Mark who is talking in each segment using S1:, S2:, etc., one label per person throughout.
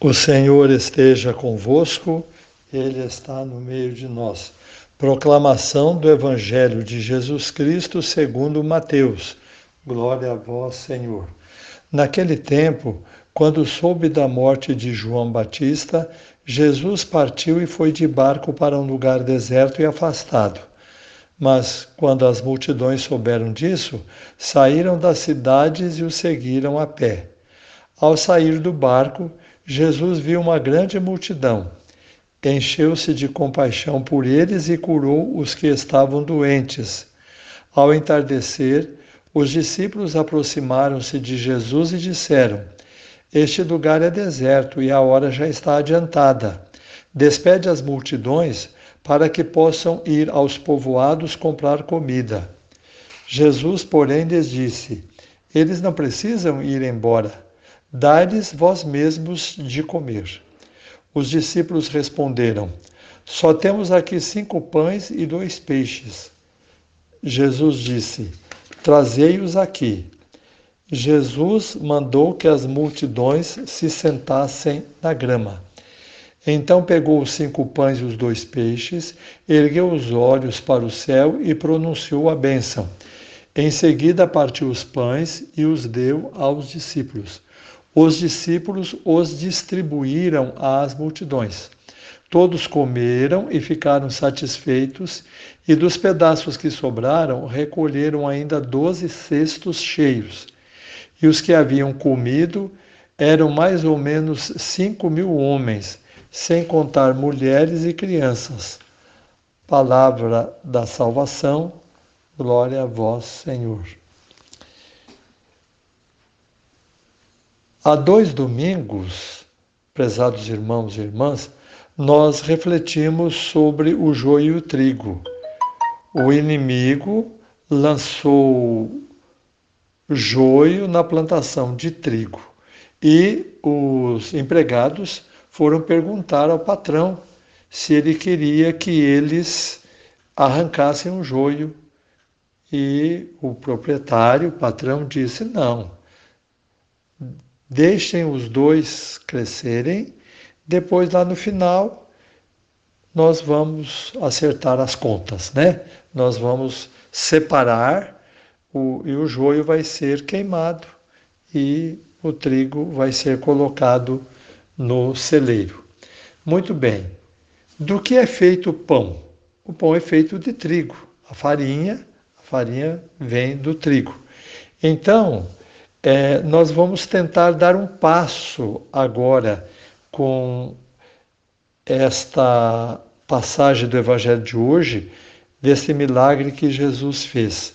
S1: O Senhor esteja convosco, Ele está no meio de nós. Proclamação do Evangelho de Jesus Cristo segundo Mateus. Glória a vós, Senhor. Naquele tempo, quando soube da morte de João Batista, Jesus partiu e foi de barco para um lugar deserto e afastado. Mas, quando as multidões souberam disso, saíram das cidades e o seguiram a pé. Ao sair do barco, Jesus viu uma grande multidão. Encheu-se de compaixão por eles e curou os que estavam doentes. Ao entardecer, os discípulos aproximaram-se de Jesus e disseram: Este lugar é deserto e a hora já está adiantada. Despede as multidões para que possam ir aos povoados comprar comida. Jesus, porém, lhes disse: Eles não precisam ir embora Dai-lhes vós mesmos de comer. Os discípulos responderam: Só temos aqui cinco pães e dois peixes. Jesus disse: Trazei-os aqui. Jesus mandou que as multidões se sentassem na grama. Então pegou os cinco pães e os dois peixes, ergueu os olhos para o céu e pronunciou a bênção. Em seguida partiu os pães e os deu aos discípulos os discípulos os distribuíram às multidões. Todos comeram e ficaram satisfeitos, e dos pedaços que sobraram, recolheram ainda doze cestos cheios. E os que haviam comido eram mais ou menos cinco mil homens, sem contar mulheres e crianças. Palavra da salvação, glória a vós, Senhor. Há dois domingos, prezados irmãos e irmãs, nós refletimos sobre o joio e o trigo. O inimigo lançou joio na plantação de trigo e os empregados foram perguntar ao patrão se ele queria que eles arrancassem o joio e o proprietário, o patrão, disse não Deixem os dois crescerem, depois lá no final nós vamos acertar as contas, né? Nós vamos separar o, e o joio vai ser queimado e o trigo vai ser colocado no celeiro. Muito bem. Do que é feito o pão? O pão é feito de trigo. A farinha, a farinha vem do trigo. Então, é, nós vamos tentar dar um passo agora com esta passagem do Evangelho de hoje, desse milagre que Jesus fez.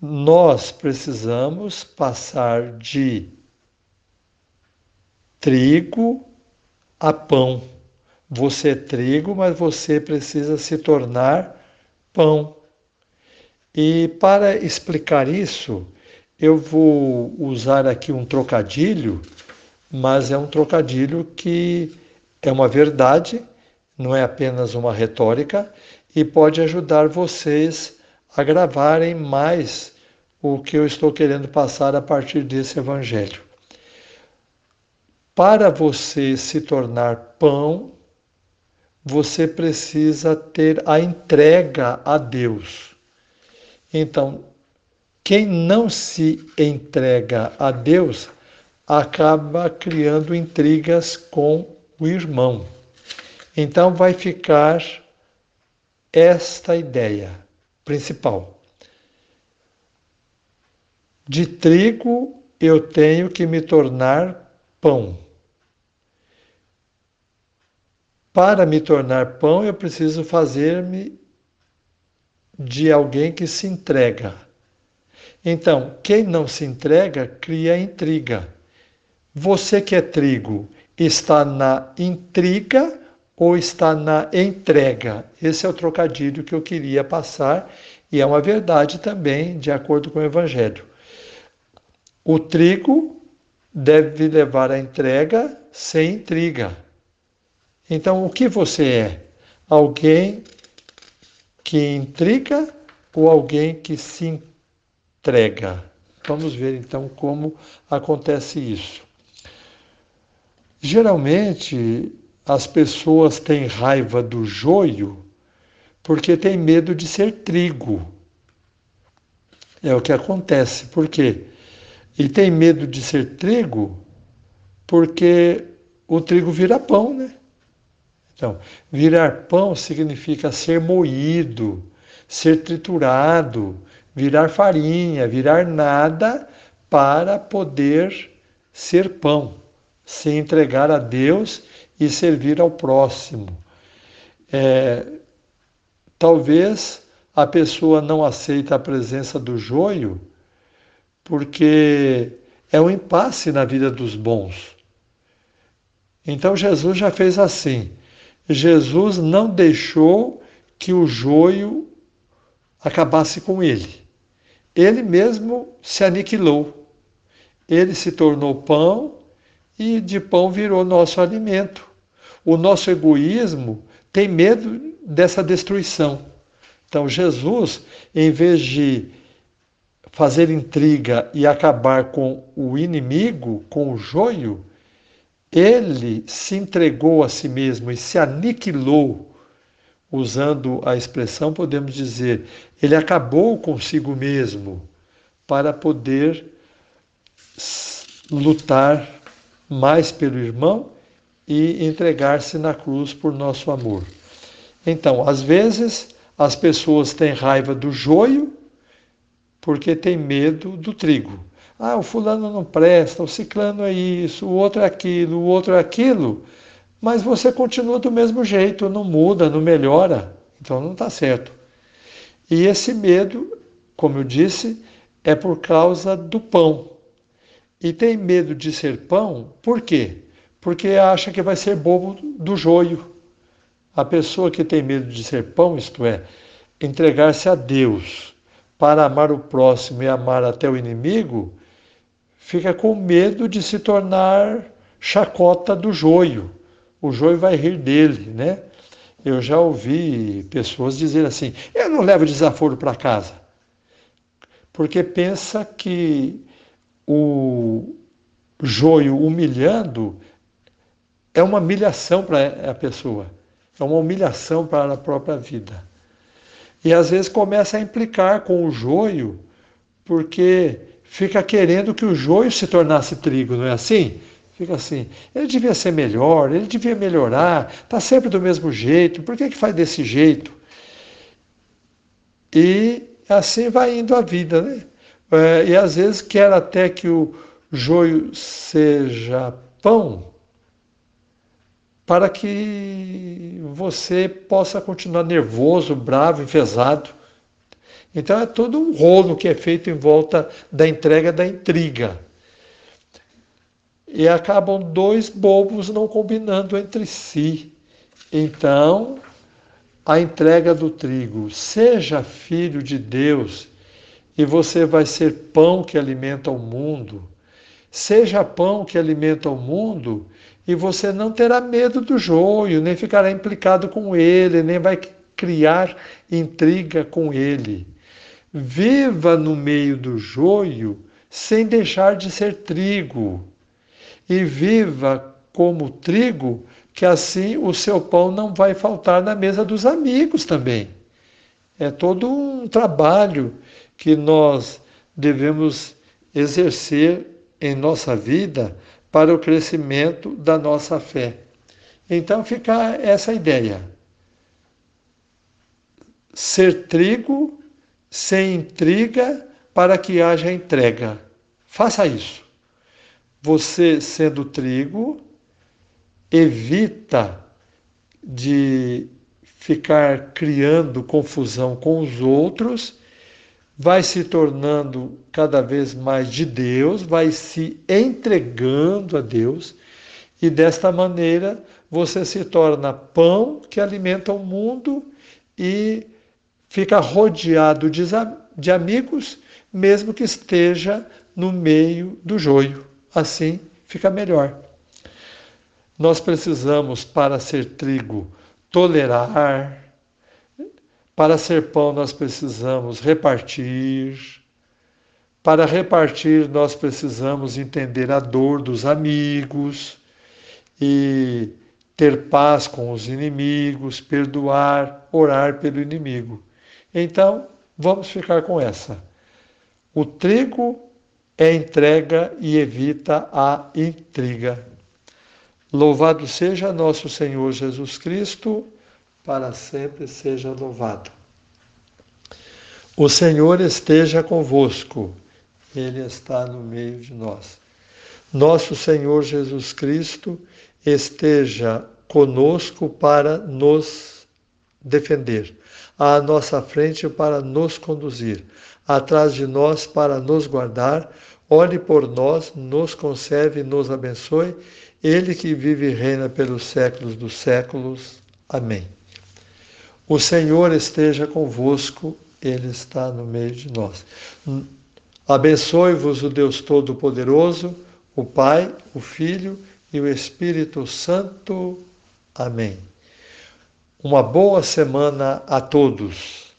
S1: Nós precisamos passar de trigo a pão. Você é trigo, mas você precisa se tornar pão. E para explicar isso, eu vou usar aqui um trocadilho, mas é um trocadilho que é uma verdade, não é apenas uma retórica, e pode ajudar vocês a gravarem mais o que eu estou querendo passar a partir desse evangelho. Para você se tornar pão, você precisa ter a entrega a Deus. Então, quem não se entrega a Deus acaba criando intrigas com o irmão. Então vai ficar esta ideia principal. De trigo eu tenho que me tornar pão. Para me tornar pão, eu preciso fazer-me de alguém que se entrega então, quem não se entrega cria intriga. Você que é trigo, está na intriga ou está na entrega? Esse é o trocadilho que eu queria passar e é uma verdade também, de acordo com o Evangelho. O trigo deve levar a entrega sem intriga. Então, o que você é? Alguém que intriga ou alguém que se entrega. Vamos ver então como acontece isso. Geralmente, as pessoas têm raiva do joio porque têm medo de ser trigo. É o que acontece. Por quê? E tem medo de ser trigo porque o trigo vira pão, né? Então, virar pão significa ser moído, ser triturado, virar farinha, virar nada para poder ser pão, se entregar a Deus e servir ao próximo. É, talvez a pessoa não aceita a presença do joio porque é um impasse na vida dos bons. Então Jesus já fez assim. Jesus não deixou que o joio acabasse com ele. Ele mesmo se aniquilou. Ele se tornou pão e de pão virou nosso alimento. O nosso egoísmo tem medo dessa destruição. Então, Jesus, em vez de fazer intriga e acabar com o inimigo, com o joio, ele se entregou a si mesmo e se aniquilou, usando a expressão, podemos dizer, ele acabou consigo mesmo para poder lutar mais pelo irmão e entregar-se na cruz por nosso amor. Então, às vezes, as pessoas têm raiva do joio porque têm medo do trigo. Ah, o fulano não presta, o ciclano é isso, o outro é aquilo, o outro é aquilo, mas você continua do mesmo jeito, não muda, não melhora, então não está certo. E esse medo, como eu disse, é por causa do pão. E tem medo de ser pão, por quê? Porque acha que vai ser bobo do joio. A pessoa que tem medo de ser pão, isto é, entregar-se a Deus para amar o próximo e amar até o inimigo, fica com medo de se tornar chacota do joio. O joio vai rir dele, né? Eu já ouvi pessoas dizer assim: eu não levo desaforo para casa, porque pensa que o joio humilhando é uma humilhação para a pessoa, é uma humilhação para a própria vida. E às vezes começa a implicar com o joio, porque fica querendo que o joio se tornasse trigo, não é assim? Fica assim, ele devia ser melhor, ele devia melhorar, está sempre do mesmo jeito, por que, que faz desse jeito? E assim vai indo a vida, né? É, e às vezes quer até que o joio seja pão, para que você possa continuar nervoso, bravo, enfesado. Então é todo um rolo que é feito em volta da entrega da intriga. E acabam dois bobos não combinando entre si. Então, a entrega do trigo, seja filho de Deus, e você vai ser pão que alimenta o mundo. Seja pão que alimenta o mundo, e você não terá medo do joio, nem ficará implicado com ele, nem vai criar intriga com ele. Viva no meio do joio sem deixar de ser trigo. E viva como trigo, que assim o seu pão não vai faltar na mesa dos amigos também. É todo um trabalho que nós devemos exercer em nossa vida para o crescimento da nossa fé. Então fica essa ideia. Ser trigo sem intriga para que haja entrega. Faça isso. Você, sendo trigo, evita de ficar criando confusão com os outros, vai se tornando cada vez mais de Deus, vai se entregando a Deus, e desta maneira você se torna pão que alimenta o mundo e fica rodeado de, de amigos, mesmo que esteja no meio do joio. Assim fica melhor. Nós precisamos, para ser trigo, tolerar. Para ser pão, nós precisamos repartir. Para repartir, nós precisamos entender a dor dos amigos. e ter paz com os inimigos, perdoar, orar pelo inimigo. Então, vamos ficar com essa. O trigo é entrega e evita a intriga. Louvado seja nosso Senhor Jesus Cristo, para sempre seja louvado. O Senhor esteja convosco, Ele está no meio de nós. Nosso Senhor Jesus Cristo esteja conosco para nos defender, à nossa frente para nos conduzir, atrás de nós para nos guardar, olhe por nós, nos conserve e nos abençoe, Ele que vive e reina pelos séculos dos séculos. Amém. O Senhor esteja convosco, Ele está no meio de nós. Abençoe-vos o Deus Todo-Poderoso, o Pai, o Filho e o Espírito Santo. Amém. Uma boa semana a todos.